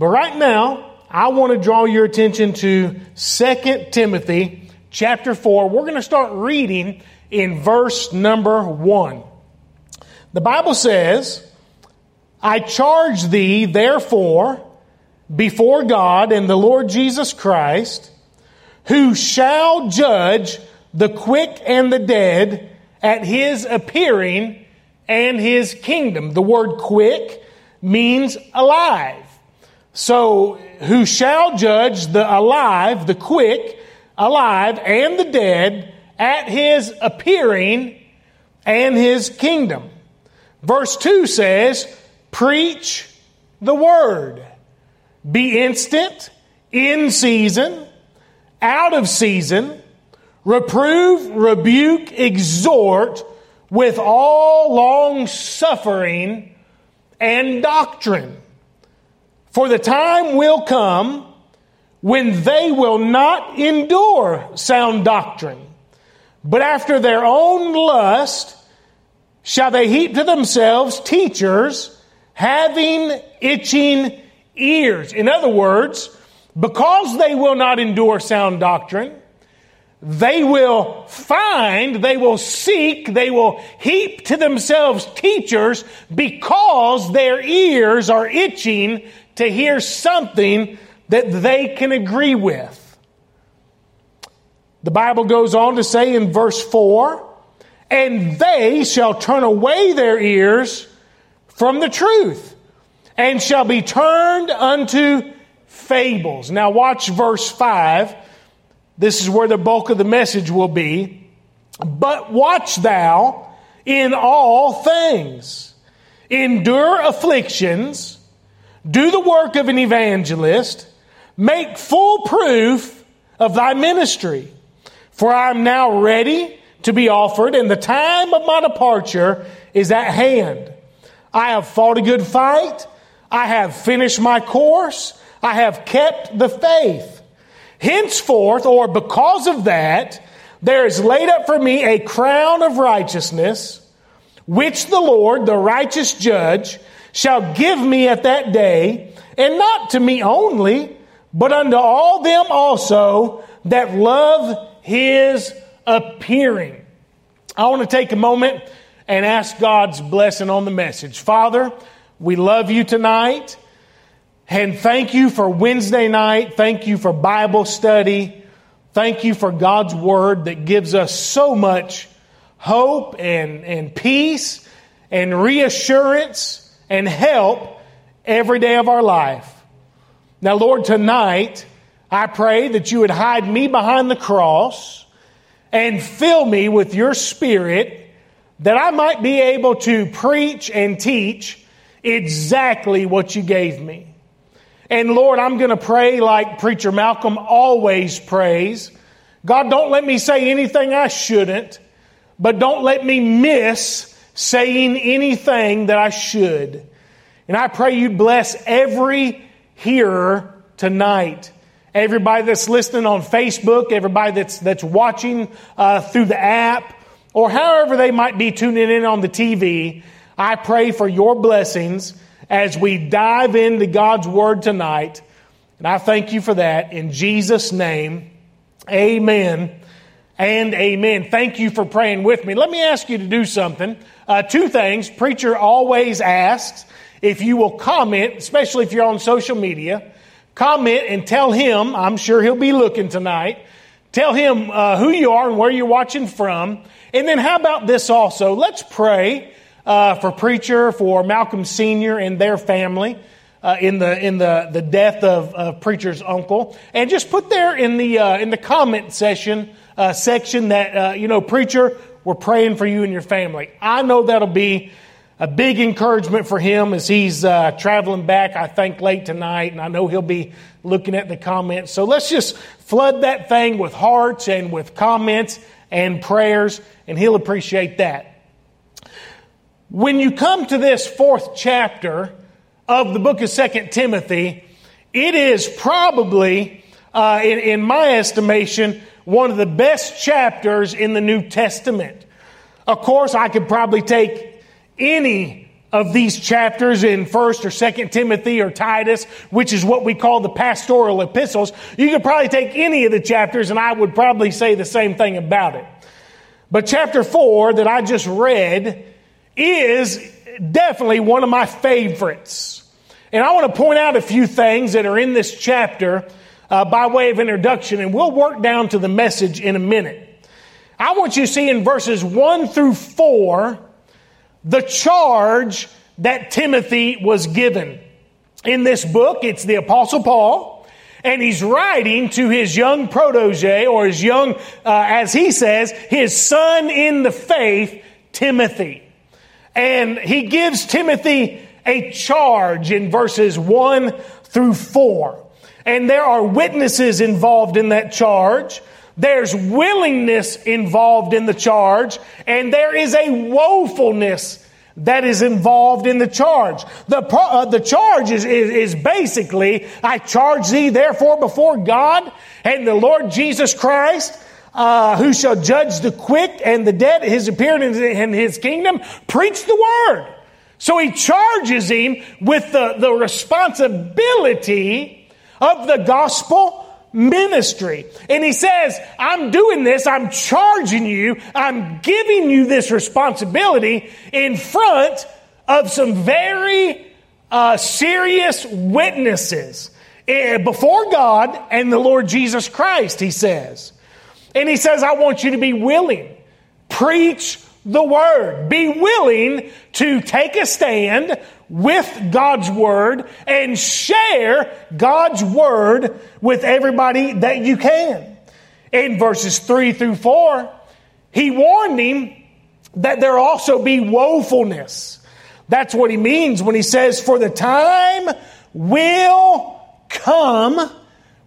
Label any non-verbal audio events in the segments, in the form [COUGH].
But right now, I want to draw your attention to 2 Timothy chapter 4. We're going to start reading in verse number 1. The Bible says, I charge thee, therefore, before God and the Lord Jesus Christ, who shall judge the quick and the dead at his appearing and his kingdom. The word quick means alive. So, who shall judge the alive, the quick, alive, and the dead at his appearing and his kingdom. Verse 2 says, Preach the word. Be instant, in season, out of season, reprove, rebuke, exhort with all long suffering and doctrine. For the time will come when they will not endure sound doctrine, but after their own lust shall they heap to themselves teachers having itching ears. In other words, because they will not endure sound doctrine, they will find, they will seek, they will heap to themselves teachers because their ears are itching to hear something that they can agree with. The Bible goes on to say in verse 4 and they shall turn away their ears from the truth and shall be turned unto fables. Now, watch verse 5. This is where the bulk of the message will be. But watch thou in all things, endure afflictions, do the work of an evangelist, make full proof of thy ministry. For I am now ready to be offered, and the time of my departure is at hand. I have fought a good fight. I have finished my course. I have kept the faith. Henceforth, or because of that, there is laid up for me a crown of righteousness, which the Lord, the righteous judge, shall give me at that day, and not to me only, but unto all them also that love his appearing. I want to take a moment and ask God's blessing on the message. Father, we love you tonight. And thank you for Wednesday night. Thank you for Bible study. Thank you for God's word that gives us so much hope and, and peace and reassurance and help every day of our life. Now, Lord, tonight, I pray that you would hide me behind the cross and fill me with your spirit that I might be able to preach and teach exactly what you gave me. And Lord, I'm going to pray like Preacher Malcolm always prays. God, don't let me say anything I shouldn't, but don't let me miss saying anything that I should. And I pray you bless every hearer tonight. Everybody that's listening on Facebook, everybody that's, that's watching uh, through the app, or however they might be tuning in on the TV, I pray for your blessings as we dive into God's Word tonight. And I thank you for that. In Jesus' name, amen and amen. Thank you for praying with me. Let me ask you to do something. Uh, two things. Preacher always asks if you will comment, especially if you're on social media comment and tell him, I'm sure he'll be looking tonight, tell him uh, who you are and where you're watching from. And then how about this also? Let's pray uh, for Preacher, for Malcolm Sr. and their family. Uh, in the in the the death of, of preacher's uncle, and just put there in the uh, in the comment session uh, section that uh, you know preacher, we're praying for you and your family. I know that'll be a big encouragement for him as he's uh, traveling back, I think, late tonight, and I know he'll be looking at the comments. So let's just flood that thing with hearts and with comments and prayers, and he'll appreciate that. When you come to this fourth chapter of the book of Second Timothy, it is probably, uh, in, in my estimation, one of the best chapters in the New Testament. Of course, I could probably take any of these chapters in 1st or 2nd Timothy or Titus, which is what we call the pastoral epistles, you could probably take any of the chapters and I would probably say the same thing about it. But chapter 4 that I just read is definitely one of my favorites. And I want to point out a few things that are in this chapter uh, by way of introduction, and we'll work down to the message in a minute. I want you to see in verses 1 through 4 the charge that Timothy was given. In this book, it's the Apostle Paul, and he's writing to his young protege, or his young, uh, as he says, his son in the faith, Timothy. And he gives Timothy a charge in verses 1 through 4. And there are witnesses involved in that charge. There's willingness involved in the charge, and there is a woefulness that is involved in the charge. The, uh, the charge is, is, is basically, I charge thee therefore before God and the Lord Jesus Christ, uh, who shall judge the quick and the dead, his appearance in his kingdom, preach the word. So he charges him with the, the responsibility of the gospel ministry. And he says, I'm doing this, I'm charging you, I'm giving you this responsibility in front of some very uh, serious witnesses eh, before God and the Lord Jesus Christ, he says. And he says, I want you to be willing. Preach the word. Be willing to take a stand with God's Word and share God's Word with everybody that you can. In verses 3 through 4, he warned him that there also be woefulness. That's what he means when he says, For the time will come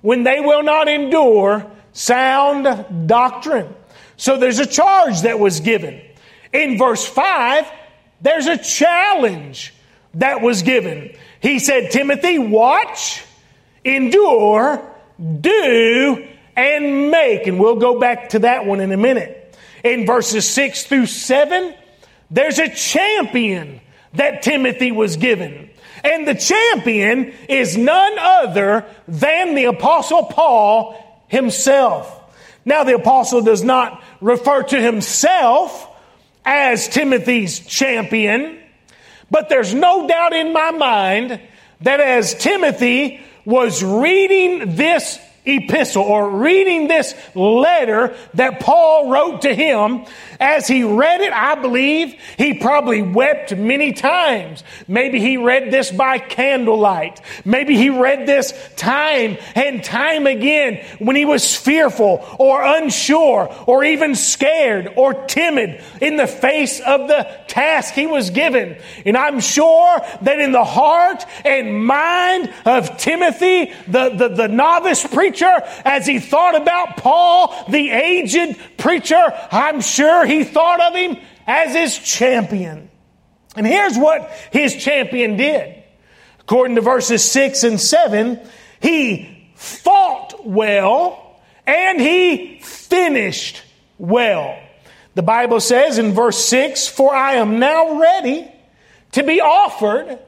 when they will not endure sound doctrine. So there's a charge that was given. In verse 5, there's a challenge that was given. He said, Timothy, watch, endure, do, and make. And we'll go back to that one in a minute. In verses 6 through 7, there's a champion that Timothy was given. And the champion is none other than the apostle Paul himself. Now the apostle does not refer to himself as Timothy's champion. But there's no doubt in my mind that as Timothy was reading this epistle or reading this letter that Paul wrote to him, as he read it, I believe he probably wept many times. Maybe he read this by candlelight. Maybe he read this time and time again when he was fearful or unsure or even scared or timid in the face of the task he was given. And I'm sure that in the heart and mind of Timothy, the, the, the novice preacher, as he thought about Paul, the aged preacher, I'm sure he thought of him as his champion. And here's what his champion did. According to verses 6 and 7, he fought well and he finished well. The Bible says in verse 6 For I am now ready to be offered,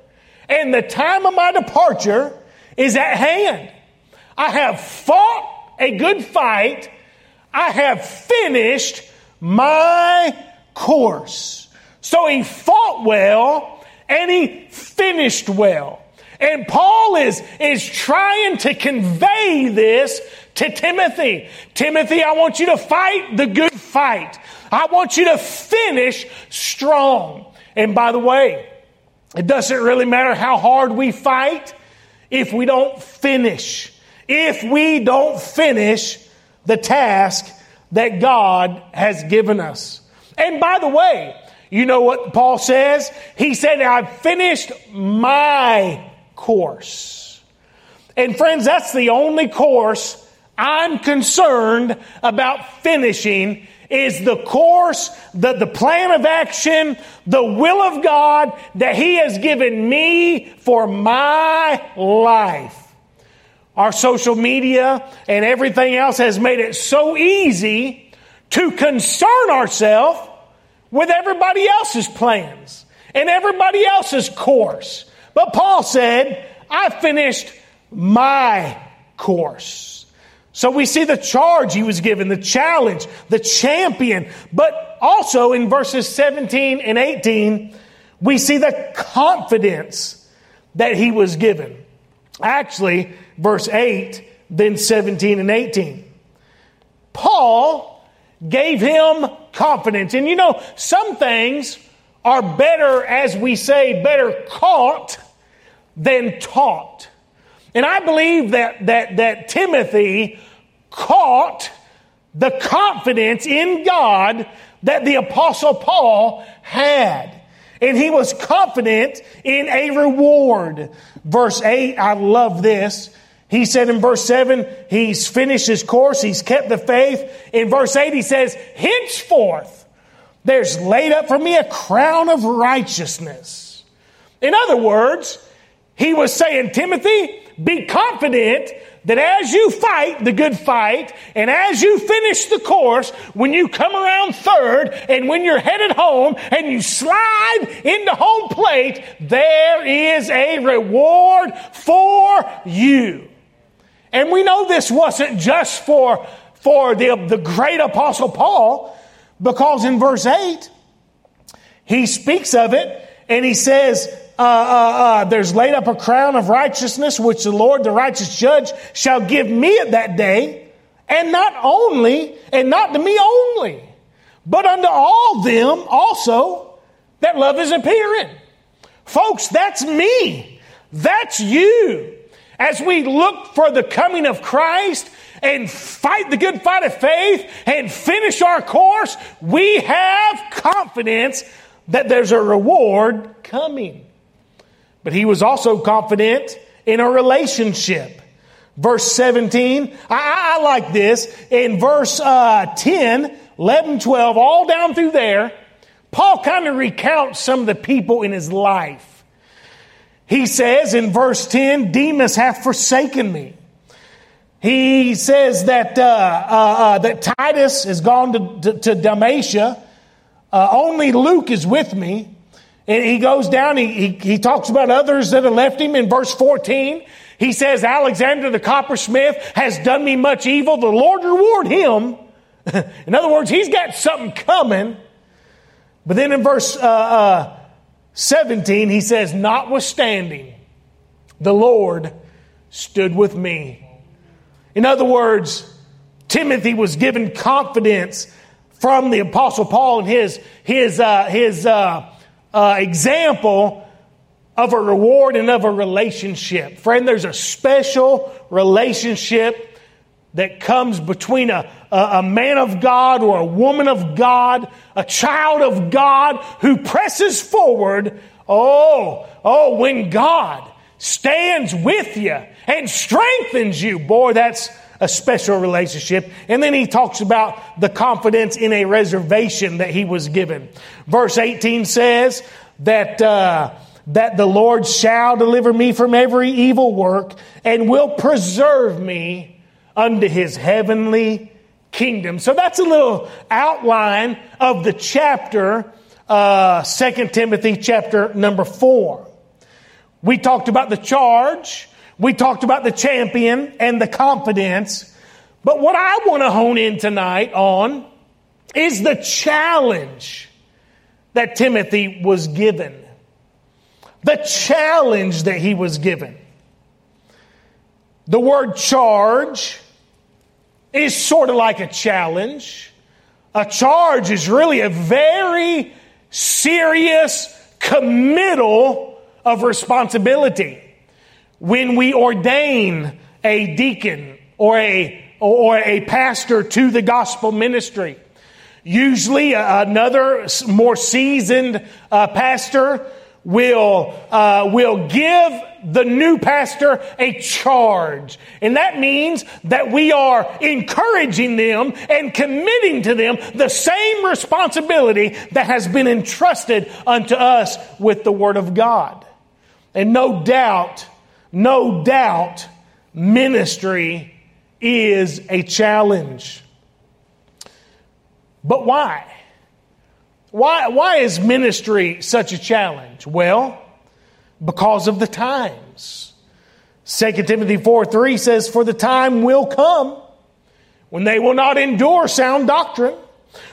and the time of my departure is at hand. I have fought a good fight. I have finished my course. So he fought well and he finished well. And Paul is, is trying to convey this to Timothy. Timothy, I want you to fight the good fight. I want you to finish strong. And by the way, it doesn't really matter how hard we fight if we don't finish. If we don't finish the task that God has given us. And by the way, you know what Paul says? He said, I've finished my course. And friends, that's the only course I'm concerned about finishing is the course, the, the plan of action, the will of God that He has given me for my life. Our social media and everything else has made it so easy to concern ourselves with everybody else's plans and everybody else's course. But Paul said, I finished my course. So we see the charge he was given, the challenge, the champion, but also in verses 17 and 18, we see the confidence that he was given. Actually, verse 8, then 17 and 18. Paul gave him confidence. And you know, some things are better, as we say, better caught than taught. And I believe that, that, that Timothy caught the confidence in God that the apostle Paul had. And he was confident in a reward. Verse 8, I love this. He said in verse 7, he's finished his course, he's kept the faith. In verse 8, he says, Henceforth, there's laid up for me a crown of righteousness. In other words, he was saying, Timothy, be confident that as you fight the good fight and as you finish the course, when you come around third and when you're headed home and you slide into home plate, there is a reward for you. And we know this wasn't just for, for the, the great apostle Paul, because in verse 8, he speaks of it and he says, uh, uh, uh, there's laid up a crown of righteousness, which the Lord, the righteous judge, shall give me at that day, and not only, and not to me only, but unto all them also that love is appearing. Folks, that's me. That's you. As we look for the coming of Christ and fight the good fight of faith and finish our course, we have confidence that there's a reward coming. But he was also confident in a relationship. Verse 17, I, I like this. In verse uh, 10, 11, 12, all down through there, Paul kind of recounts some of the people in his life. He says in verse 10, Demas hath forsaken me. He says that, uh, uh, uh, that Titus has gone to, to, to Dalmatia. Uh, only Luke is with me. And he goes down, he, he, he talks about others that have left him in verse 14. He says, Alexander the coppersmith has done me much evil. The Lord reward him. [LAUGHS] in other words, he's got something coming. But then in verse uh, uh, 17, he says, Notwithstanding, the Lord stood with me. In other words, Timothy was given confidence from the Apostle Paul and his, his, uh, his, uh, uh, example of a reward and of a relationship. Friend, there's a special relationship that comes between a, a, a, man of God or a woman of God, a child of God who presses forward. Oh, oh, when God stands with you and strengthens you, boy, that's a special relationship. And then he talks about the confidence in a reservation that he was given. Verse 18 says that, uh, that the Lord shall deliver me from every evil work and will preserve me unto his heavenly kingdom. So that's a little outline of the chapter, uh, 2 Timothy chapter number 4. We talked about the charge. We talked about the champion and the confidence. But what I want to hone in tonight on is the challenge that Timothy was given. The challenge that he was given. The word charge is sort of like a challenge. A charge is really a very serious committal of responsibility when we ordain a deacon or a or a pastor to the gospel ministry. Usually, another more seasoned uh, pastor will uh, will give the new pastor a charge, and that means that we are encouraging them and committing to them the same responsibility that has been entrusted unto us with the Word of God. And no doubt no doubt, ministry is a challenge. But why? Why, why is ministry such a challenge? Well, because of the times. 2 Timothy 4 3 says, For the time will come when they will not endure sound doctrine.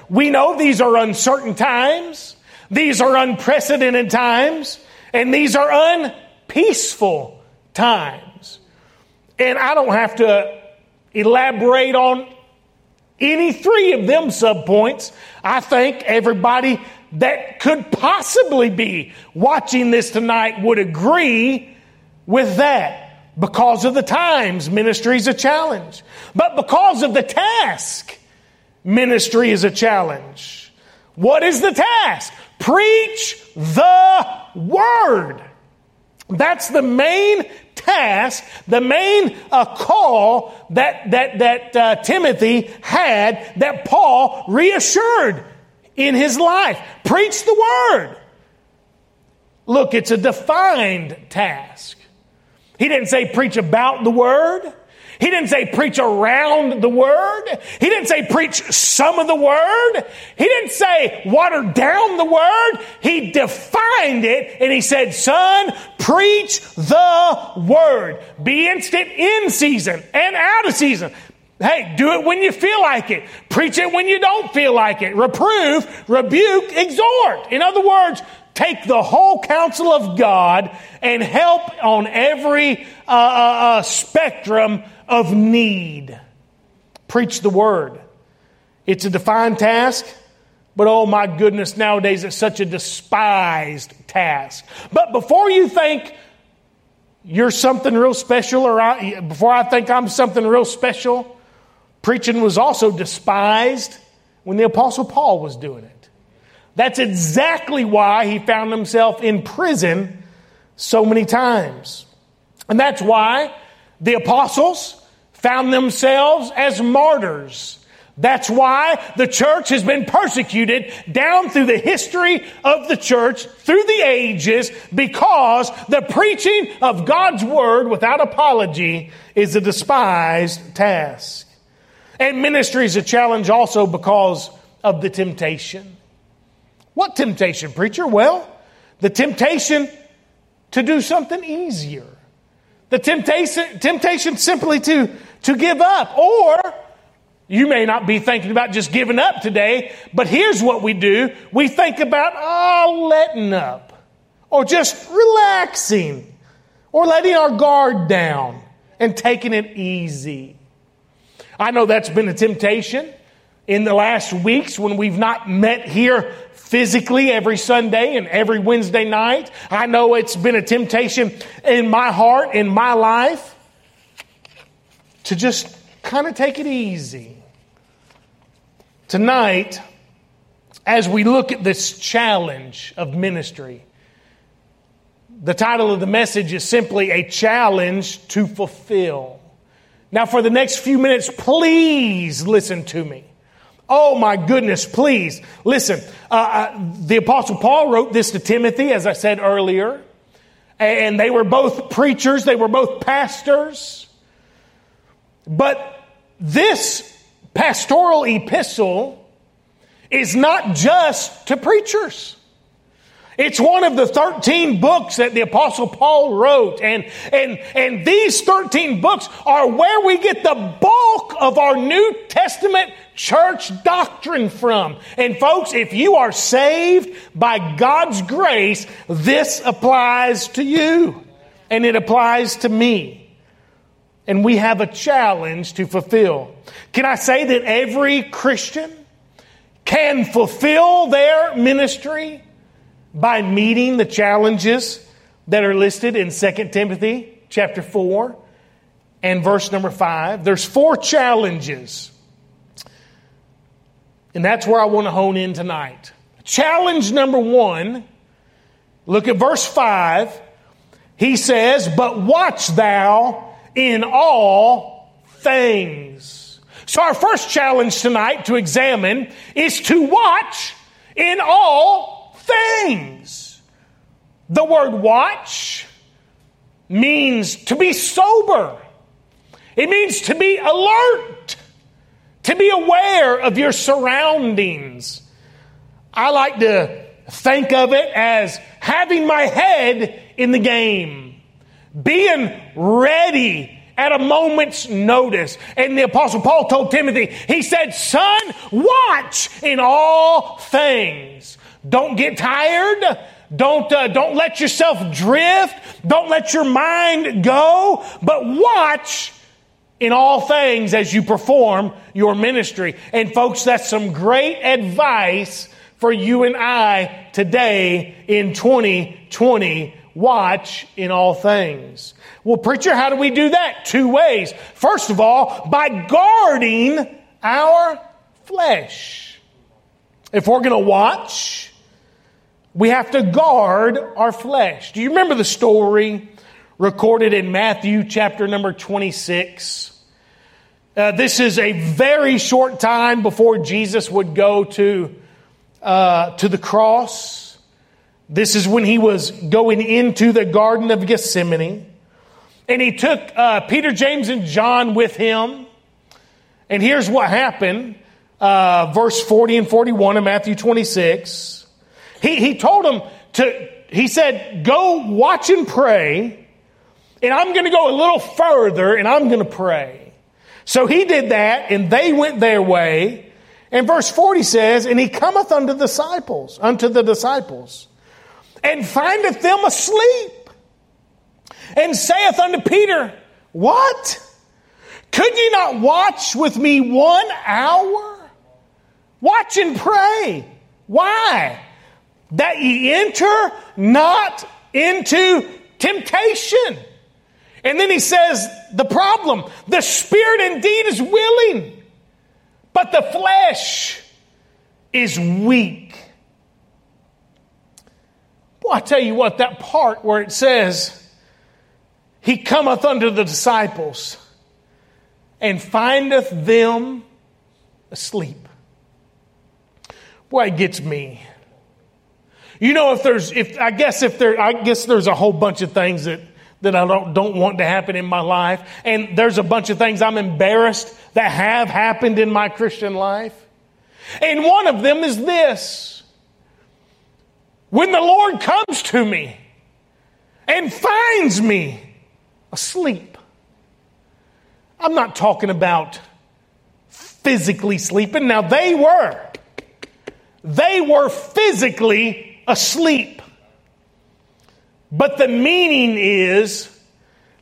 We know these are uncertain times, these are unprecedented times, and these are unpeaceful times. And I don't have to elaborate on any three of them subpoints. I think everybody that could possibly be watching this tonight would agree with that. Because of the times, ministry is a challenge. But because of the task, ministry is a challenge. What is the task? Preach the word. That's the main task, the main uh, call that, that, that uh, Timothy had that Paul reassured in his life. Preach the word. Look, it's a defined task. He didn't say preach about the word. He didn't say preach around the word. He didn't say preach some of the word. He didn't say water down the word. He defined it and he said, son, preach the word. Be instant in season and out of season. Hey, do it when you feel like it. Preach it when you don't feel like it. Reprove, rebuke, exhort. In other words, take the whole counsel of God and help on every uh, uh, uh, spectrum of need. Preach the word. It's a defined task, but oh my goodness, nowadays it's such a despised task. But before you think you're something real special, or I, before I think I'm something real special, preaching was also despised when the Apostle Paul was doing it. That's exactly why he found himself in prison so many times. And that's why the apostles found themselves as martyrs. That's why the church has been persecuted down through the history of the church, through the ages, because the preaching of God's word without apology is a despised task. And ministry is a challenge also because of the temptation. What temptation, preacher? Well, the temptation to do something easier. The temptation, temptation simply to, to give up. Or you may not be thinking about just giving up today, but here's what we do. We think about, oh, letting up. Or just relaxing. Or letting our guard down and taking it easy. I know that's been a temptation in the last weeks when we've not met here physically every Sunday and every Wednesday night. I know it's been a temptation in my heart, in my life, to just kind of take it easy. Tonight, as we look at this challenge of ministry, the title of the message is simply a challenge to fulfill. Now, for the next few minutes, please listen to me. Oh my goodness, please. Listen, uh, uh, the Apostle Paul wrote this to Timothy, as I said earlier, and they were both preachers, they were both pastors. But this pastoral epistle is not just to preachers. It's one of the 13 books that the apostle Paul wrote. And, and, and these 13 books are where we get the bulk of our New Testament church doctrine from. And folks, if you are saved by God's grace, this applies to you. And it applies to me. And we have a challenge to fulfill. Can I say that every Christian can fulfill their ministry? By meeting the challenges that are listed in 2 Timothy chapter 4 and verse number 5. There's four challenges. And that's where I want to hone in tonight. Challenge number 1, look at verse 5. He says, "But watch thou in all things." So our first challenge tonight to examine is to watch in all things. The word watch means to be sober. It means to be alert, to be aware of your surroundings. I like to think of it as having my head in the game, being ready at a moment's notice. And the apostle Paul told Timothy, he said, son, watch in all things. Don't get tired. Don't, uh, don't let yourself drift. Don't let your mind go, but watch in all things as you perform your ministry. And folks, that's some great advice for you and I today in 2020. Watch in all things. Well, preacher, how do we do that? Two ways. First of all, by guarding our flesh. If we're going to watch, we have to guard our flesh. Do you remember the story recorded in Matthew chapter number 26? Uh, this is a very short time before Jesus would go to, uh, to the cross. This is when he was going into the Garden of Gethsemane. And he took uh, Peter, James, and John with him. And here's what happened uh, verse 40 and 41 of Matthew 26. He, he told them to, he said, Go watch and pray, and I'm going to go a little further and I'm going to pray. So he did that, and they went their way. And verse 40 says, And he cometh unto the disciples, unto the disciples, and findeth them asleep and saith unto Peter, What? Could ye not watch with me one hour? Watch and pray. Why? That ye enter not into temptation. And then he says, the problem, the spirit indeed is willing, but the flesh is weak. Well, I tell you what, that part where it says, he cometh unto the disciples and findeth them asleep. Boy, it gets me. You know, if there's, if I guess if there, I guess there's a whole bunch of things that that I don't, don't want to happen in my life, and there's a bunch of things I'm embarrassed that have happened in my Christian life. And one of them is this: when the Lord comes to me and finds me asleep. I'm not talking about physically sleeping. Now, they were. They were physically asleep. But the meaning is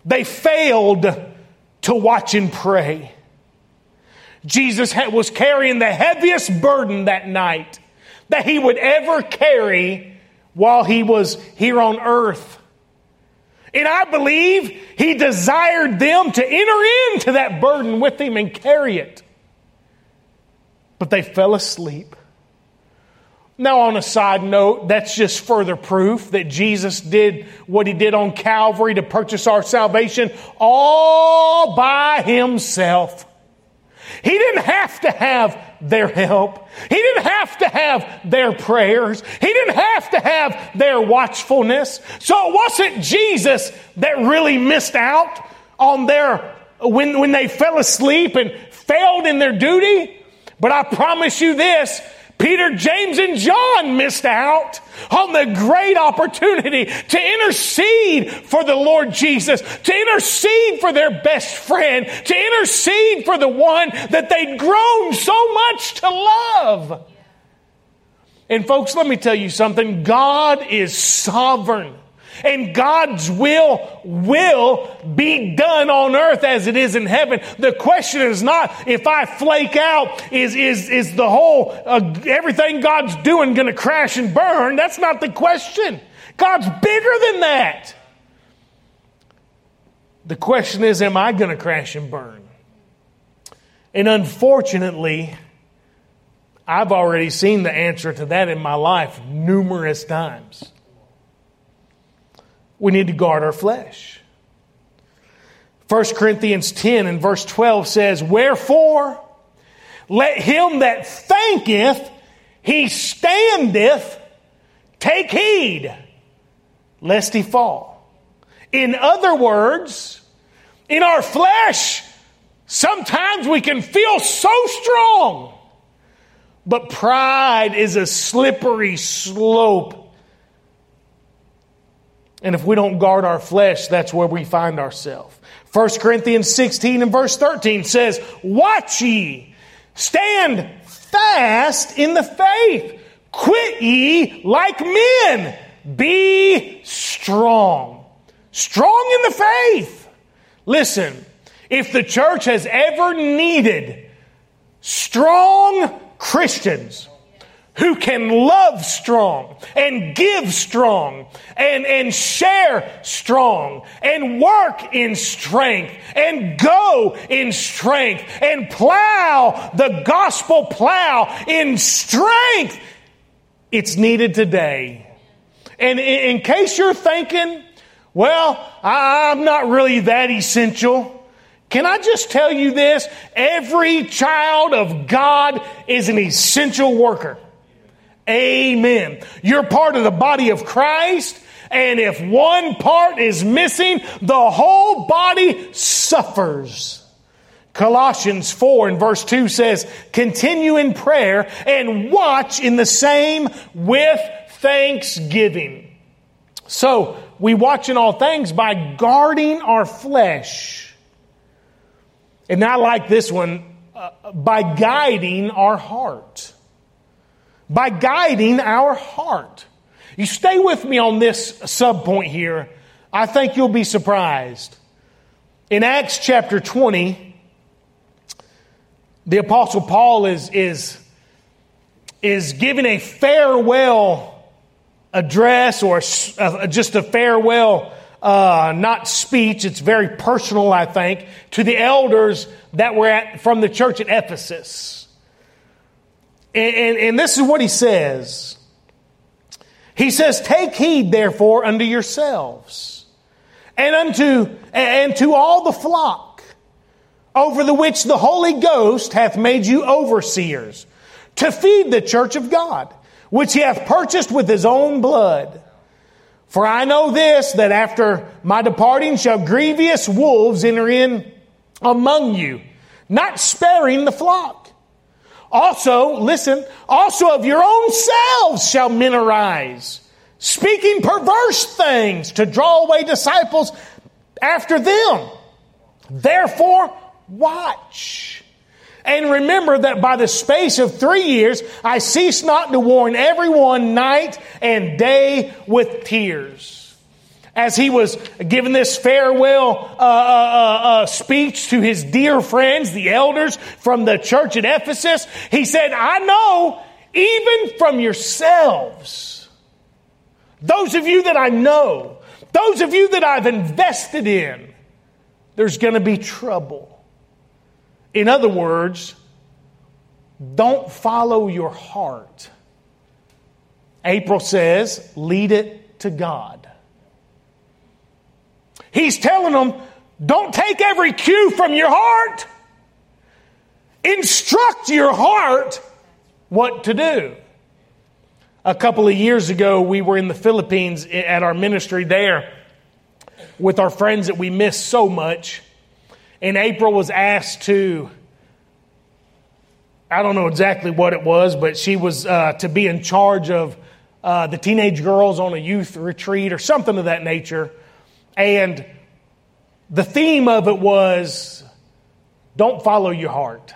they failed to watch and pray. Jesus was carrying the heaviest burden that night that he would ever carry while he was here on earth. And I believe he desired them to enter into that burden with him and carry it. But they fell asleep. Now, on a side note, that's just further proof that Jesus did what he did on Calvary to purchase our salvation all by himself. He didn't have to have their help. He didn't have to have their prayers. He didn't have to have their watchfulness. So it wasn't Jesus that really missed out on their, when, when they fell asleep and failed in their duty. But I promise you this, Peter, James, and John missed out on the great opportunity to intercede for the Lord Jesus, to intercede for their best friend, to intercede for the one that they'd grown so much to love. And folks, let me tell you something. God is sovereign. And God's will will be done on earth as it is in heaven. The question is not if I flake out, is, is, is the whole, uh, everything God's doing going to crash and burn? That's not the question. God's bigger than that. The question is, am I going to crash and burn? And unfortunately, I've already seen the answer to that in my life numerous times we need to guard our flesh. 1 Corinthians 10 and verse 12 says, Wherefore, let him that thinketh he standeth take heed, lest he fall. In other words, in our flesh, sometimes we can feel so strong. But pride is a slippery slope. And if we don't guard our flesh, that's where we find ourselves. 1 Corinthians 16 and verse 13 says, Watch ye, stand fast in the faith, quit ye like men, be strong. Strong in the faith. Listen, if the church has ever needed strong Christians who can love strong and give strong and, and share strong and work in strength and go in strength and plow the gospel plow in strength. It's needed today. And in, in case you're thinking, well, I, I'm not really that essential. Can I just tell you this? Every child of God is an essential worker. Amen. You're part of the body of Christ, and if one part is missing, the whole body suffers. Colossians 4 and verse 2 says, continue in prayer and watch in the same with thanksgiving. So, we watch in all things by guarding our flesh and I like this one uh, by guiding our heart. By guiding our heart. You stay with me on this sub point here. I think you'll be surprised. In Acts chapter 20, the Apostle Paul is, is, is giving a farewell address or a, just a farewell uh, not speech, it's very personal, I think, to the elders that were at, from the church at Ephesus. And, and, and this is what he says. He says, Take heed, therefore, unto yourselves and unto, and to all the flock over the which the Holy Ghost hath made you overseers to feed the church of God, which he hath purchased with his own blood. For I know this, that after my departing shall grievous wolves enter in among you, not sparing the flock. Also, listen, also of your own selves shall men arise, speaking perverse things to draw away disciples after them. Therefore, watch. And remember that by the space of three years, I cease not to warn everyone night and day with tears. As he was giving this farewell uh, uh, uh, uh, speech to his dear friends, the elders from the church at Ephesus, he said, I know even from yourselves, those of you that I know, those of you that I've invested in, there's going to be trouble. In other words, don't follow your heart. April says, lead it to God. He's telling them, don't take every cue from your heart. Instruct your heart what to do. A couple of years ago, we were in the Philippines at our ministry there with our friends that we miss so much. And April was asked to, I don't know exactly what it was, but she was uh, to be in charge of uh, the teenage girls on a youth retreat or something of that nature. And the theme of it was don't follow your heart,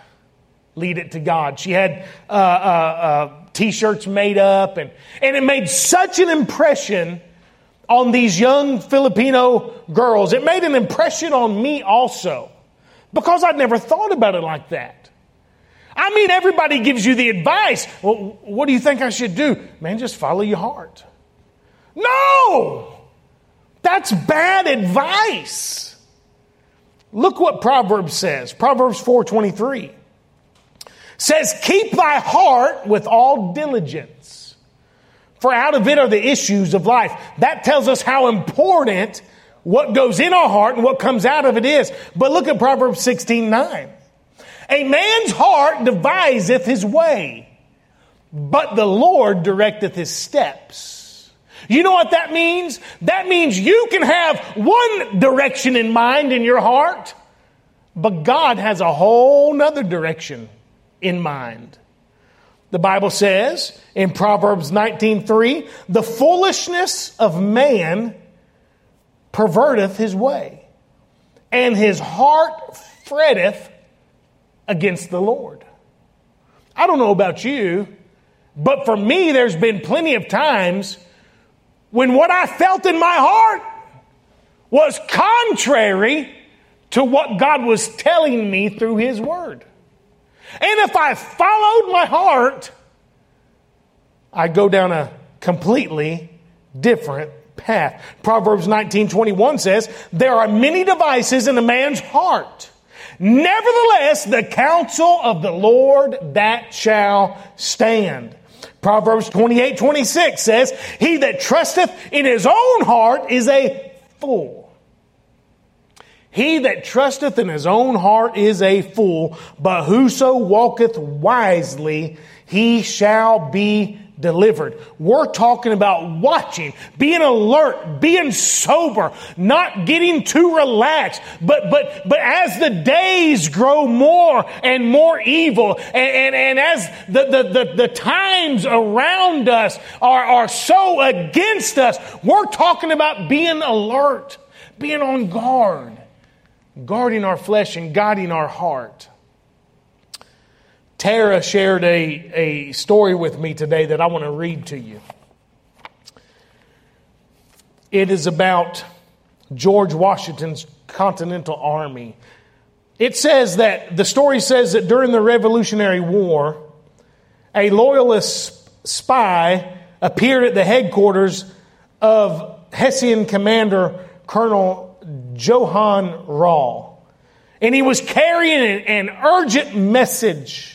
lead it to God. She had uh, uh, uh t shirts made up, and, and it made such an impression on these young Filipino girls. It made an impression on me also because I'd never thought about it like that. I mean, everybody gives you the advice. Well, what do you think I should do? Man, just follow your heart. No! That's bad advice. Look what Proverbs says. Proverbs 4:23 says, "Keep thy heart with all diligence, for out of it are the issues of life." That tells us how important what goes in our heart and what comes out of it is. But look at Proverbs 16:9. A man's heart deviseth his way, but the Lord directeth his steps. You know what that means? That means you can have one direction in mind in your heart, but God has a whole nother direction in mind. The Bible says in Proverbs 19:3, "The foolishness of man perverteth his way, and his heart fretteth against the Lord." I don't know about you, but for me there's been plenty of times when what I felt in my heart was contrary to what God was telling me through his word. And if I followed my heart, I'd go down a completely different path. Proverbs 19:21 says, "There are many devices in a man's heart. Nevertheless, the counsel of the Lord that shall stand." Proverbs 28, 26 says, He that trusteth in his own heart is a fool. He that trusteth in his own heart is a fool, but whoso walketh wisely, he shall be delivered. We're talking about watching, being alert, being sober, not getting too relaxed. But, but, but as the days grow more and more evil, and, and, and as the, the, the, the times around us are, are so against us, we're talking about being alert, being on guard guarding our flesh and guiding our heart. Tara shared a, a story with me today that I want to read to you. It is about George Washington's Continental Army. It says that the story says that during the Revolutionary War, a loyalist spy appeared at the headquarters of Hessian commander Colonel Johann Rall. And he was carrying an urgent message.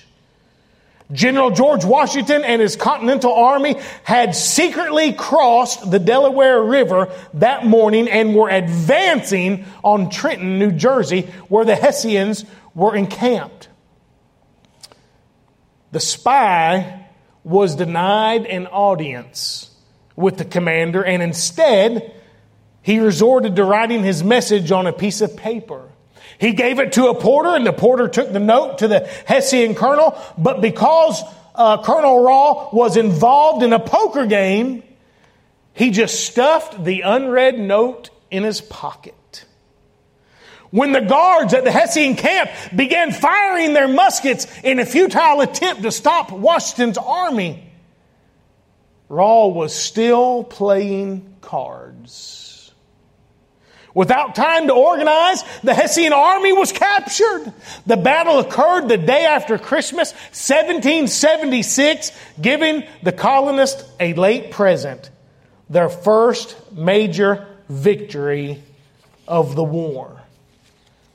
General George Washington and his Continental Army had secretly crossed the Delaware River that morning and were advancing on Trenton, New Jersey, where the Hessians were encamped. The spy was denied an audience with the commander and instead he resorted to writing his message on a piece of paper. He gave it to a porter, and the porter took the note to the Hessian colonel. But because uh, Colonel Rall was involved in a poker game, he just stuffed the unread note in his pocket. When the guards at the Hessian camp began firing their muskets in a futile attempt to stop Washington's army, Rall was still playing cards. Without time to organize, the Hessian army was captured. The battle occurred the day after Christmas, 1776, giving the colonists a late present, their first major victory of the war.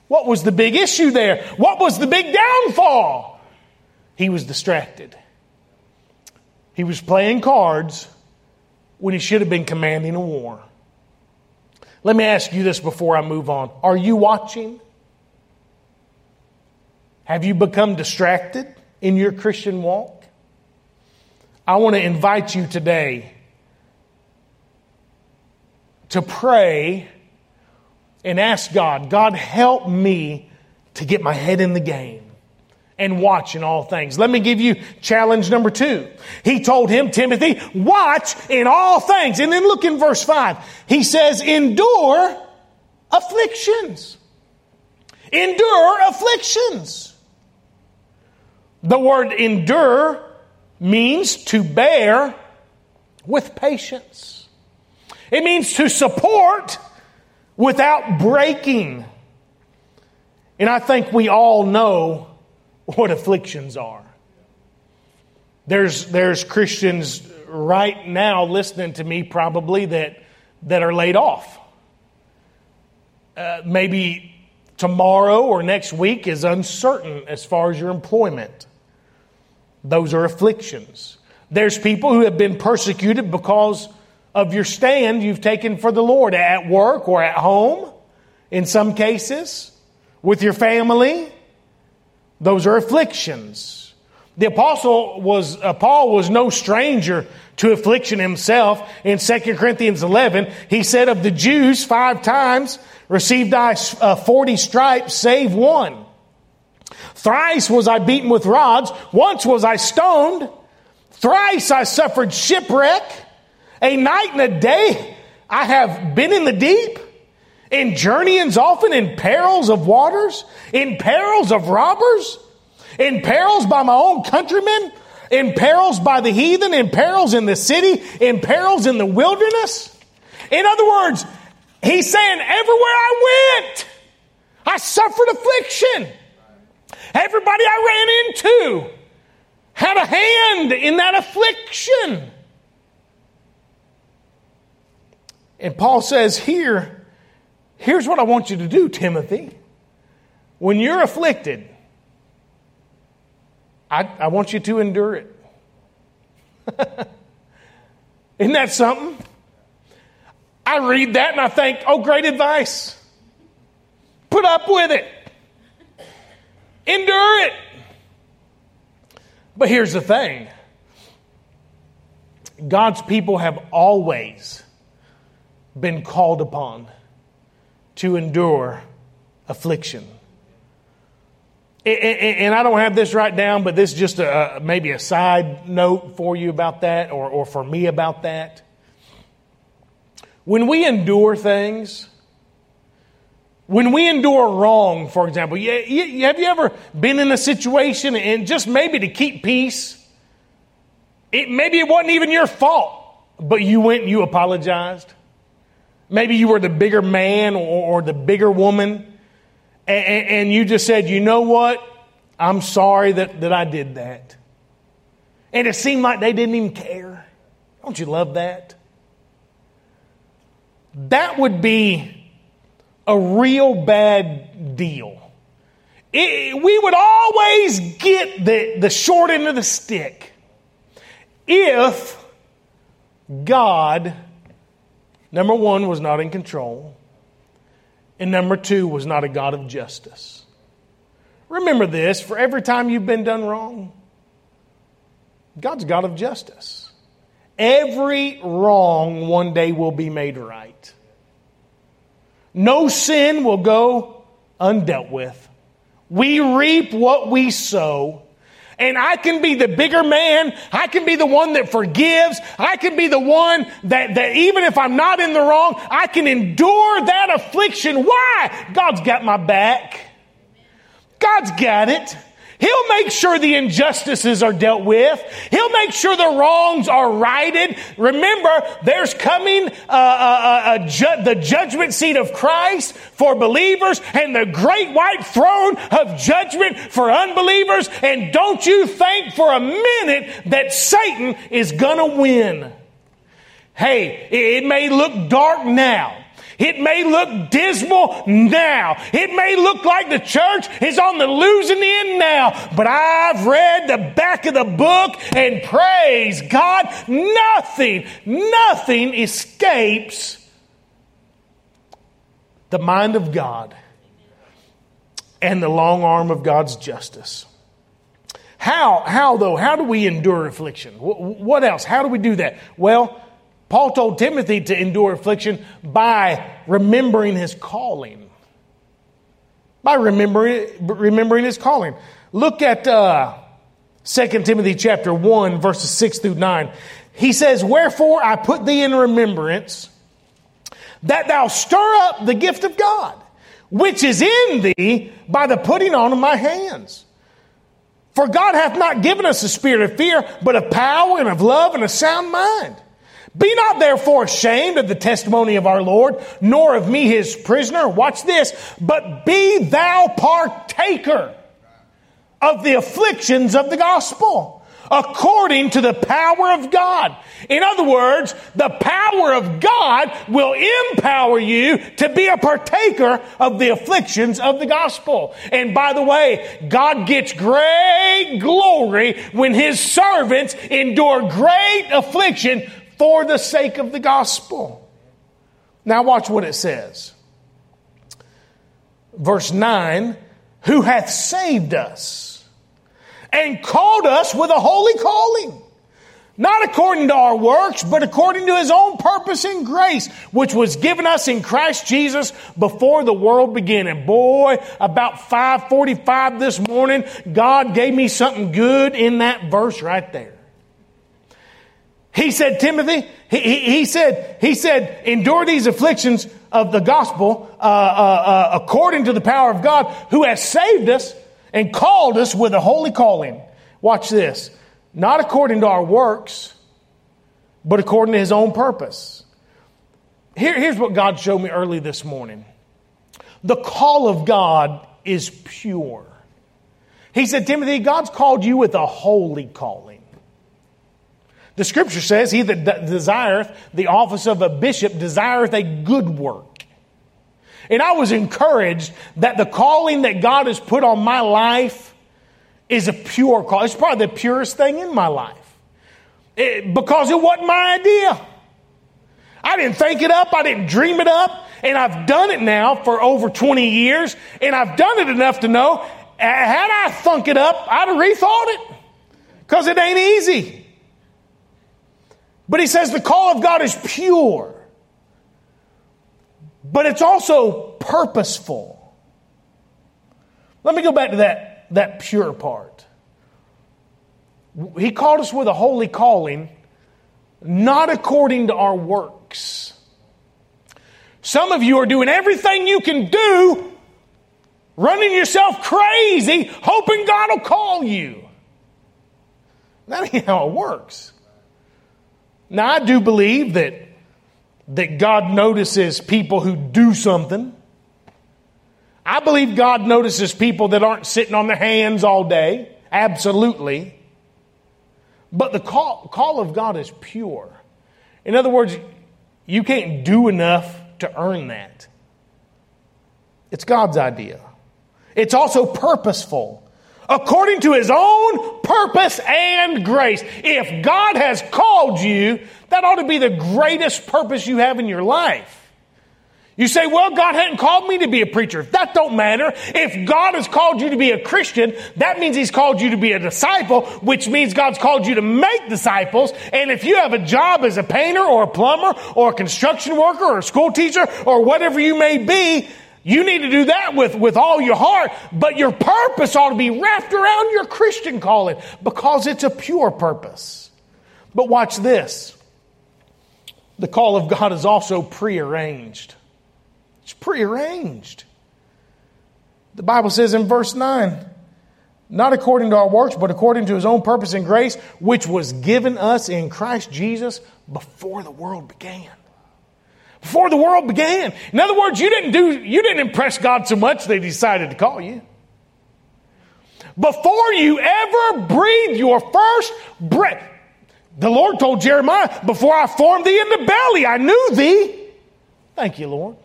What was the big issue there? What was the big downfall? He was distracted. He was playing cards when he should have been commanding a war. Let me ask you this before I move on. Are you watching? Have you become distracted in your Christian walk? I want to invite you today to pray and ask God, God, help me to get my head in the game and watch in all things. Let me give you challenge number two. He told him, Timothy, watch in all things. And then look in verse five. He says, endure afflictions. Endure afflictions. The word endure means to bear with patience. It means to support without breaking. And I think we all know what afflictions are. There's, there's Christians right now listening to me probably that, that are laid off. Uh, maybe tomorrow or next week is uncertain as far as your employment. Those are afflictions. There's people who have been persecuted because of your stand you've taken for the Lord at work or at home, in some cases, with your family. Those are afflictions. The apostle was, uh, Paul was no stranger to affliction himself. In 2 Corinthians 11, he said of the Jews five times, received I uh, 40 stripes, save one. Thrice was I beaten with rods. Once was I stoned. Thrice I suffered shipwreck. A night and a day I have been in the deep, in journeyings often, in perils of waters, in perils of robbers, in perils by my own countrymen, in perils by the heathen, in perils in the city, in perils in the wilderness. In other words, he's saying, everywhere I went, I suffered affliction. Everybody I ran into had a hand in that affliction. And Paul says here, here's what I want you to do, Timothy. When you're afflicted, I, I want you to endure it. [LAUGHS] Isn't that something? I read that and I think, oh, great advice. Put up with it, endure it. But here's the thing God's people have always been called upon to endure affliction. And I don't have this right down, but this is just a, maybe a side note for you about that or, or for me about that. When we endure things, when we endure wrong, for example, have you ever been in a situation and just maybe to keep peace, it, maybe it wasn't even your fault, but you went and you apologized? Maybe you were the bigger man or, or the bigger woman, and, and you just said, you know what? I'm sorry that, that I did that. And it seemed like they didn't even care. Don't you love that? That would be a real bad deal. It, we would always get the, the short end of the stick if God Number one, was not in control. And number two, was not a God of justice. Remember this for every time you've been done wrong, God's God of justice. Every wrong one day will be made right. No sin will go undealt with. We reap what we sow. And I can be the bigger man. I can be the one that forgives. I can be the one that, that even if I'm not in the wrong, I can endure that affliction. Why? God's got my back. God's got it. He'll make sure the injustices are dealt with. He'll make sure the wrongs are righted. Remember, there's coming uh, uh, uh, ju- the judgment seat of Christ for believers and the great white throne of judgment for unbelievers. And don't you think for a minute that Satan is gonna win. Hey, it may look dark now. It may look dismal now. It may look like the church is on the losing end now, but I've read the back of the book and praise God, nothing, nothing escapes the mind of God and the long arm of God's justice. How, how though, how do we endure affliction? What else? How do we do that? Well, Paul told Timothy to endure affliction by remembering his calling. By remembering, remembering his calling. Look at uh, 2 Timothy chapter 1, verses 6 through 9. He says, Wherefore I put thee in remembrance that thou stir up the gift of God, which is in thee by the putting on of my hands. For God hath not given us a spirit of fear, but of power and of love and a sound mind. Be not therefore ashamed of the testimony of our Lord, nor of me his prisoner. Watch this. But be thou partaker of the afflictions of the gospel according to the power of God. In other words, the power of God will empower you to be a partaker of the afflictions of the gospel. And by the way, God gets great glory when his servants endure great affliction for the sake of the gospel. Now, watch what it says. Verse 9 Who hath saved us and called us with a holy calling, not according to our works, but according to his own purpose and grace, which was given us in Christ Jesus before the world began. And boy, about 545 this morning, God gave me something good in that verse right there. He said, Timothy, he, he, he said, he said, endure these afflictions of the gospel uh, uh, uh, according to the power of God who has saved us and called us with a holy calling. Watch this. Not according to our works, but according to his own purpose. Here, here's what God showed me early this morning. The call of God is pure. He said, Timothy, God's called you with a holy calling. The scripture says, He that desireth the office of a bishop desireth a good work. And I was encouraged that the calling that God has put on my life is a pure call. It's probably the purest thing in my life. It, because it wasn't my idea. I didn't think it up, I didn't dream it up, and I've done it now for over 20 years, and I've done it enough to know had I thunk it up, I'd have rethought it. Because it ain't easy. But he says the call of God is pure, but it's also purposeful. Let me go back to that, that pure part. He called us with a holy calling, not according to our works. Some of you are doing everything you can do, running yourself crazy, hoping God will call you. That ain't how it works. Now, I do believe that, that God notices people who do something. I believe God notices people that aren't sitting on their hands all day. Absolutely. But the call, call of God is pure. In other words, you can't do enough to earn that. It's God's idea. It's also purposeful according to his own purpose and grace. If God has called you, that ought to be the greatest purpose you have in your life. You say, well, God hadn't called me to be a preacher. That don't matter. If God has called you to be a Christian, that means He's called you to be a disciple, which means God's called you to make disciples. And if you have a job as a painter or a plumber or a construction worker or a school teacher or whatever you may be, you need to do that with, with all your heart, but your purpose ought to be wrapped around your Christian calling because it's a pure purpose. But watch this. The call of God is also prearranged. It's prearranged. The Bible says in verse 9, not according to our works, but according to his own purpose and grace, which was given us in Christ Jesus before the world began before the world began. In other words, you didn't do, you didn't impress God so much they decided to call you. Before you ever breathed your first breath, the Lord told Jeremiah, before I formed thee in the belly, I knew thee. Thank you, Lord.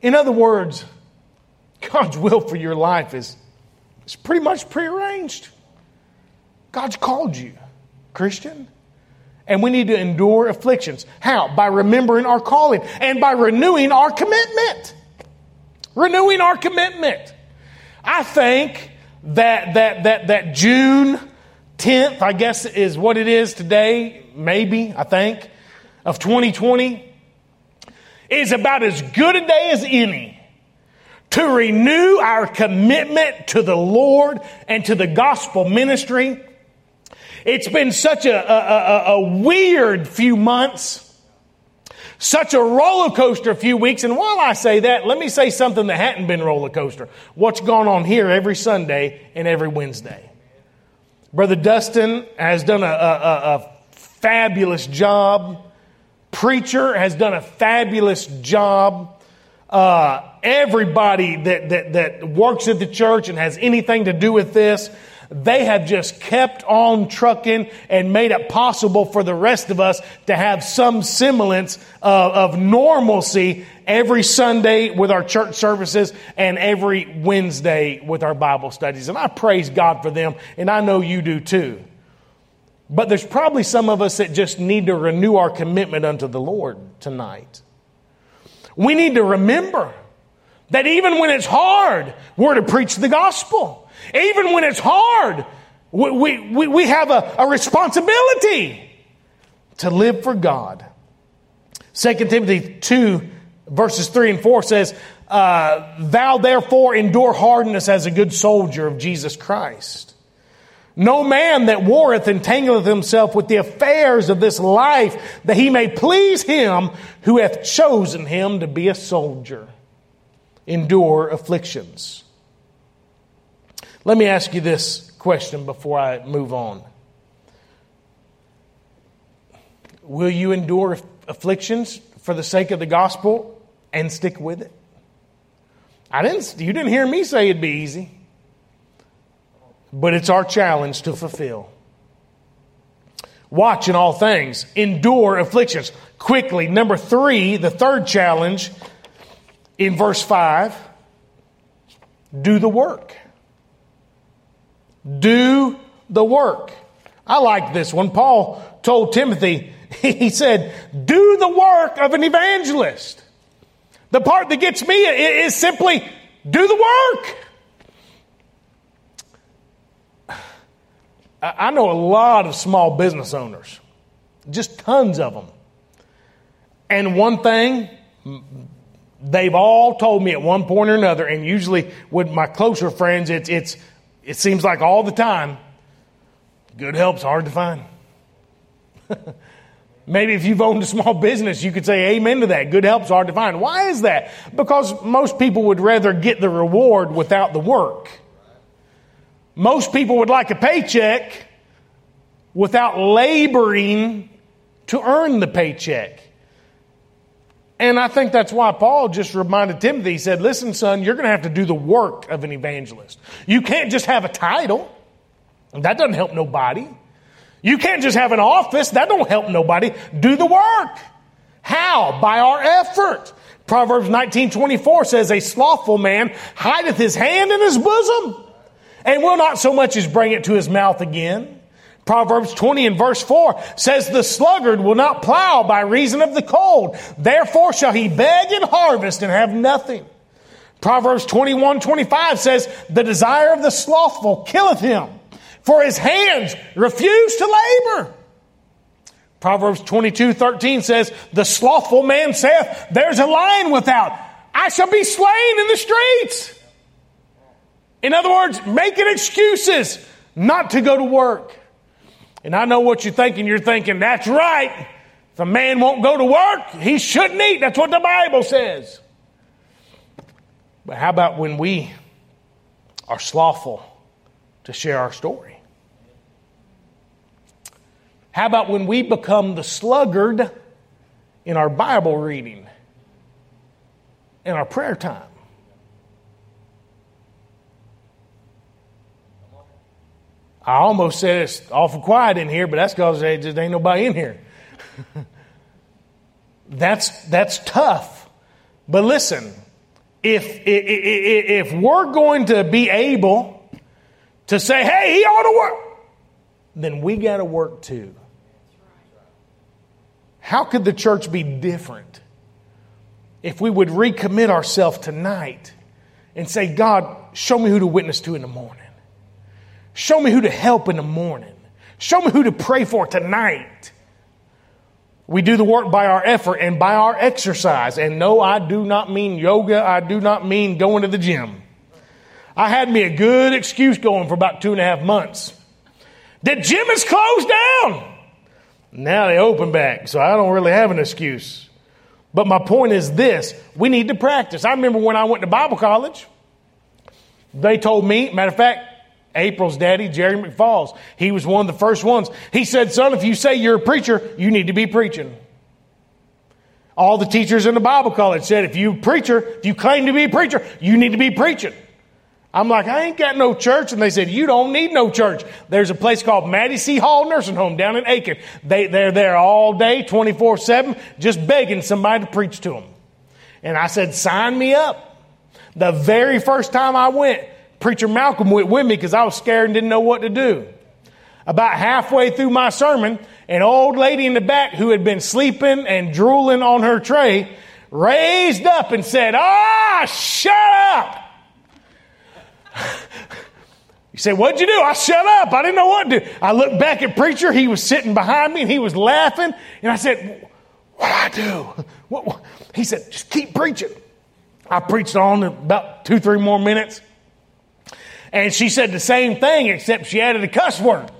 In other words, God's will for your life is, is pretty much prearranged. God's called you, Christian and we need to endure afflictions. How? By remembering our calling and by renewing our commitment. Renewing our commitment. I think that that that that June 10th, I guess is what it is today, maybe, I think, of 2020 is about as good a day as any to renew our commitment to the Lord and to the gospel ministry it's been such a, a, a, a weird few months such a roller coaster few weeks. And while I say that, let me say something that hadn't been roller coaster. What's gone on here every Sunday and every Wednesday. Brother Dustin has done a, a, a fabulous job. Preacher has done a fabulous job. Uh, everybody that, that, that works at the church and has anything to do with this they have just kept on trucking and made it possible for the rest of us to have some semblance of, of normalcy every Sunday with our church services and every Wednesday with our Bible studies. And I praise God for them, and I know you do too. But there's probably some of us that just need to renew our commitment unto the Lord tonight. We need to remember that even when it's hard, we're to preach the gospel. Even when it's hard, we, we, we have a, a responsibility to live for God. 2 Timothy 2, verses 3 and 4 says, uh, Thou therefore endure hardness as a good soldier of Jesus Christ. No man that warreth entangleth himself with the affairs of this life, that he may please him who hath chosen him to be a soldier. Endure afflictions. Let me ask you this question before I move on. Will you endure afflictions for the sake of the gospel and stick with it? I didn't, you didn't hear me say it'd be easy, but it's our challenge to fulfill. Watch in all things, endure afflictions quickly. Number three, the third challenge in verse 5 do the work. Do the work. I like this one. Paul told Timothy, [LAUGHS] he said, do the work of an evangelist. The part that gets me is simply do the work. [SIGHS] I know a lot of small business owners, just tons of them. And one thing, they've all told me at one point or another, and usually with my closer friends, it's, it's, it seems like all the time, good help's hard to find. [LAUGHS] Maybe if you've owned a small business, you could say amen to that. Good help's hard to find. Why is that? Because most people would rather get the reward without the work. Most people would like a paycheck without laboring to earn the paycheck. And I think that's why Paul just reminded Timothy, he said, listen, son, you're going to have to do the work of an evangelist. You can't just have a title. That doesn't help nobody. You can't just have an office. That don't help nobody. Do the work. How? By our effort. Proverbs 19:24 says a slothful man hideth his hand in his bosom and will not so much as bring it to his mouth again. Proverbs 20 and verse 4 says, The sluggard will not plow by reason of the cold. Therefore shall he beg and harvest and have nothing. Proverbs 21, 25 says, The desire of the slothful killeth him, for his hands refuse to labor. Proverbs 22, 13 says, The slothful man saith, There's a lion without. I shall be slain in the streets. In other words, making excuses not to go to work. And I know what you're thinking. You're thinking, that's right. If a man won't go to work, he shouldn't eat. That's what the Bible says. But how about when we are slothful to share our story? How about when we become the sluggard in our Bible reading, in our prayer time? I almost said it's awful quiet in here, but that's because there just ain't nobody in here. [LAUGHS] that's, that's tough. But listen, if, if, if we're going to be able to say, hey, he ought to work, then we got to work too. How could the church be different if we would recommit ourselves tonight and say, God, show me who to witness to in the morning? Show me who to help in the morning. Show me who to pray for tonight. We do the work by our effort and by our exercise. And no, I do not mean yoga. I do not mean going to the gym. I had me a good excuse going for about two and a half months. The gym is closed down. Now they open back, so I don't really have an excuse. But my point is this we need to practice. I remember when I went to Bible college, they told me, matter of fact, April's daddy, Jerry McFalls. He was one of the first ones. He said, Son, if you say you're a preacher, you need to be preaching. All the teachers in the Bible college said, if you preacher, if you claim to be a preacher, you need to be preaching. I'm like, I ain't got no church. And they said, You don't need no church. There's a place called Mattie C. Hall Nursing Home down in Aiken. They, they're there all day, 24 7, just begging somebody to preach to them. And I said, Sign me up. The very first time I went, Preacher Malcolm went with me because I was scared and didn't know what to do. About halfway through my sermon, an old lady in the back who had been sleeping and drooling on her tray raised up and said, Ah, shut up. [LAUGHS] You say, What'd you do? I shut up. I didn't know what to do. I looked back at preacher. He was sitting behind me and he was laughing. And I said, What do I do? What, what? He said, Just keep preaching. I preached on about two, three more minutes. And she said the same thing, except she added a cuss word.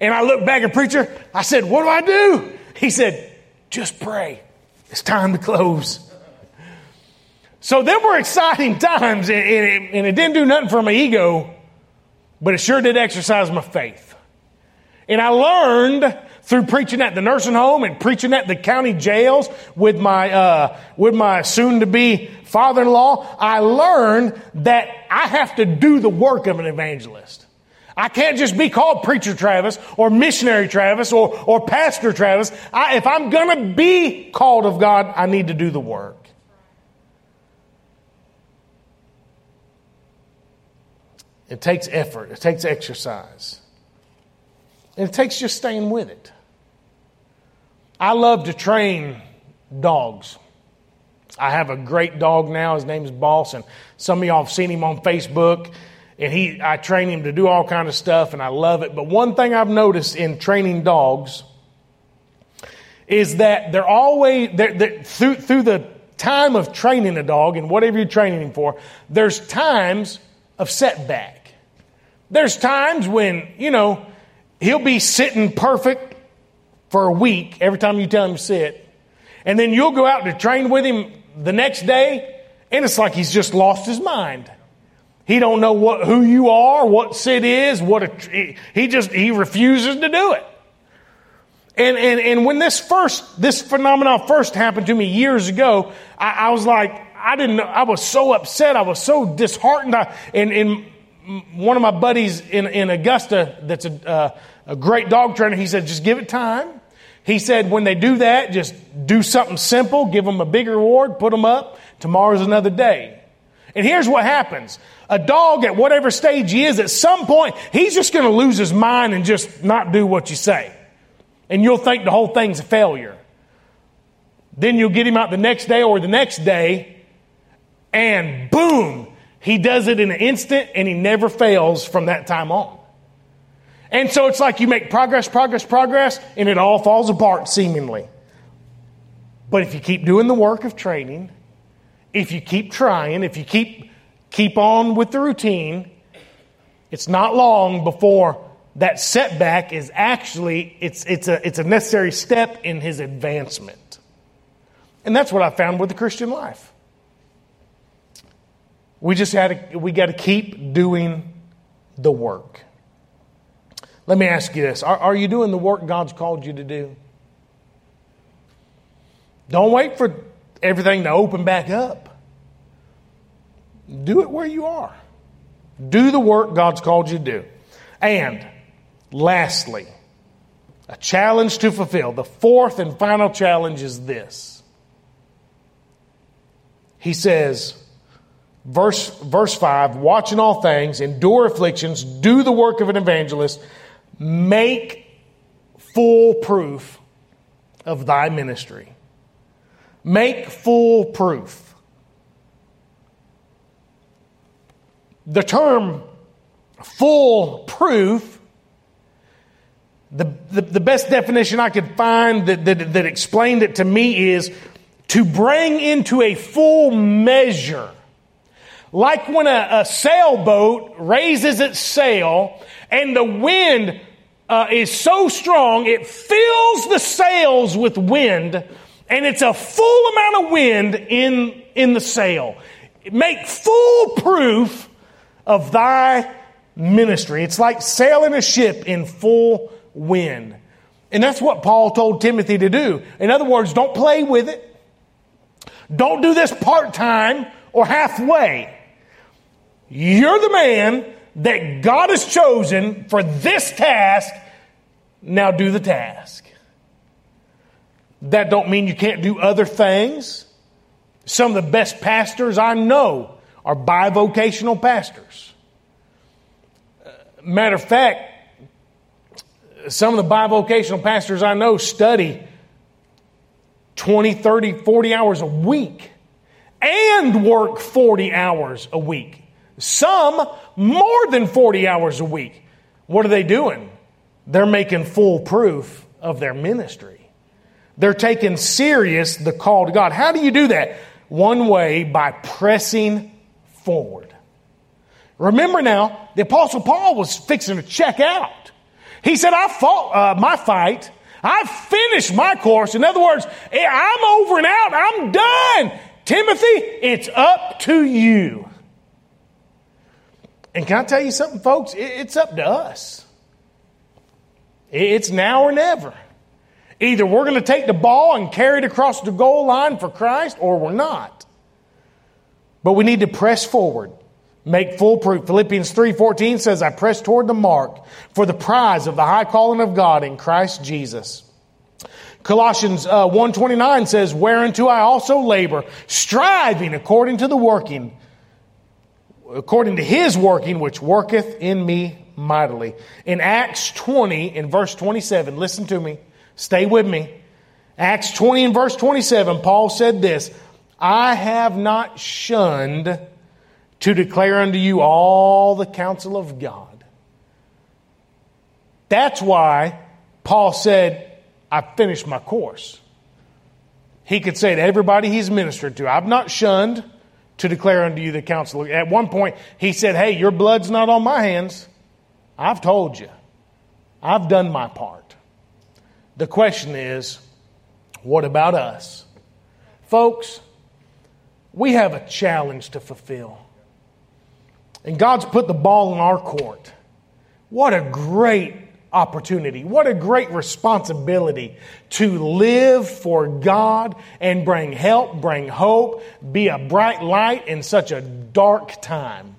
And I looked back at preacher. I said, What do I do? He said, Just pray. It's time to close. So there were exciting times, and it, and it didn't do nothing for my ego, but it sure did exercise my faith. And I learned through preaching at the nursing home and preaching at the county jails with my uh, with my soon to be father in law. I learned that I have to do the work of an evangelist. I can't just be called preacher Travis or missionary Travis or or pastor Travis. I, if I'm going to be called of God, I need to do the work. It takes effort, it takes exercise, and it takes just staying with it. I love to train dogs. I have a great dog now. His name is Boss, and some of y'all have seen him on Facebook. And he, I train him to do all kind of stuff, and I love it. But one thing I've noticed in training dogs is that they're always they're, they're, through through the time of training a dog and whatever you're training him for. There's times of setback. There's times when, you know, he'll be sitting perfect for a week every time you tell him to sit. And then you'll go out to train with him the next day, and it's like he's just lost his mind. He don't know what, who you are, what sit is, what a, he just, he refuses to do it. And, and, and when this first, this phenomenon first happened to me years ago, I, I was like, I didn't know, I was so upset. I was so disheartened. I, and, and one of my buddies in, in Augusta, that's a, uh, a great dog trainer, he said, just give it time. He said, when they do that, just do something simple, give them a big reward, put them up. Tomorrow's another day. And here's what happens. A dog at whatever stage he is, at some point, he's just going to lose his mind and just not do what you say. And you'll think the whole thing's a failure. Then you'll get him out the next day or the next day, and boom, he does it in an instant and he never fails from that time on. And so it's like you make progress, progress, progress, and it all falls apart seemingly. But if you keep doing the work of training, if you keep trying, if you keep keep on with the routine, it's not long before that setback is actually it's it's a it's a necessary step in his advancement. And that's what I found with the Christian life. We just had to, we got to keep doing the work. Let me ask you this are, are you doing the work God's called you to do? Don't wait for everything to open back up. Do it where you are. Do the work God's called you to do. And lastly, a challenge to fulfill. The fourth and final challenge is this. He says, verse, verse 5 watch in all things, endure afflictions, do the work of an evangelist Make full proof of thy ministry. Make full proof. The term full proof, the, the, the, best definition I could find that, that, that explained it to me is to bring into a full measure. Like when a, a sailboat raises its sail and the wind uh, is so strong it fills the sails with wind, and it's a full amount of wind in, in the sail. Make full proof of thy ministry. It's like sailing a ship in full wind. And that's what Paul told Timothy to do. In other words, don't play with it. Don't do this part time or halfway. You're the man that God has chosen for this task. Now do the task. That don't mean you can't do other things. Some of the best pastors I know are bivocational pastors. Uh, matter of fact, some of the bivocational pastors I know study 20, 30, 40 hours a week and work 40 hours a week. Some more than 40 hours a week. What are they doing? They're making full proof of their ministry. They're taking serious the call to God. How do you do that? One way by pressing forward. Remember now, the Apostle Paul was fixing to check out. He said, I fought uh, my fight. I finished my course. In other words, I'm over and out. I'm done. Timothy, it's up to you. And can I tell you something, folks? It's up to us. It's now or never. Either we're going to take the ball and carry it across the goal line for Christ or we're not. But we need to press forward. Make full proof. Philippians 3:14 says, "I press toward the mark for the prize of the high calling of God in Christ Jesus." Colossians uh, 1:29 says, "Whereunto I also labor, striving according to the working according to his working which worketh in me mightily." In Acts 20 in verse 27, listen to me. Stay with me. Acts 20 and verse 27, Paul said this, "I have not shunned to declare unto you all the counsel of God. That's why Paul said, I finished my course. He could say to everybody he's ministered to, I've not shunned to declare unto you the counsel. At one point, he said, Hey, your blood's not on my hands. I've told you. I've done my part. The question is, what about us? Folks, we have a challenge to fulfill. And God's put the ball in our court. What a great opportunity. What a great responsibility to live for God and bring help, bring hope, be a bright light in such a dark time.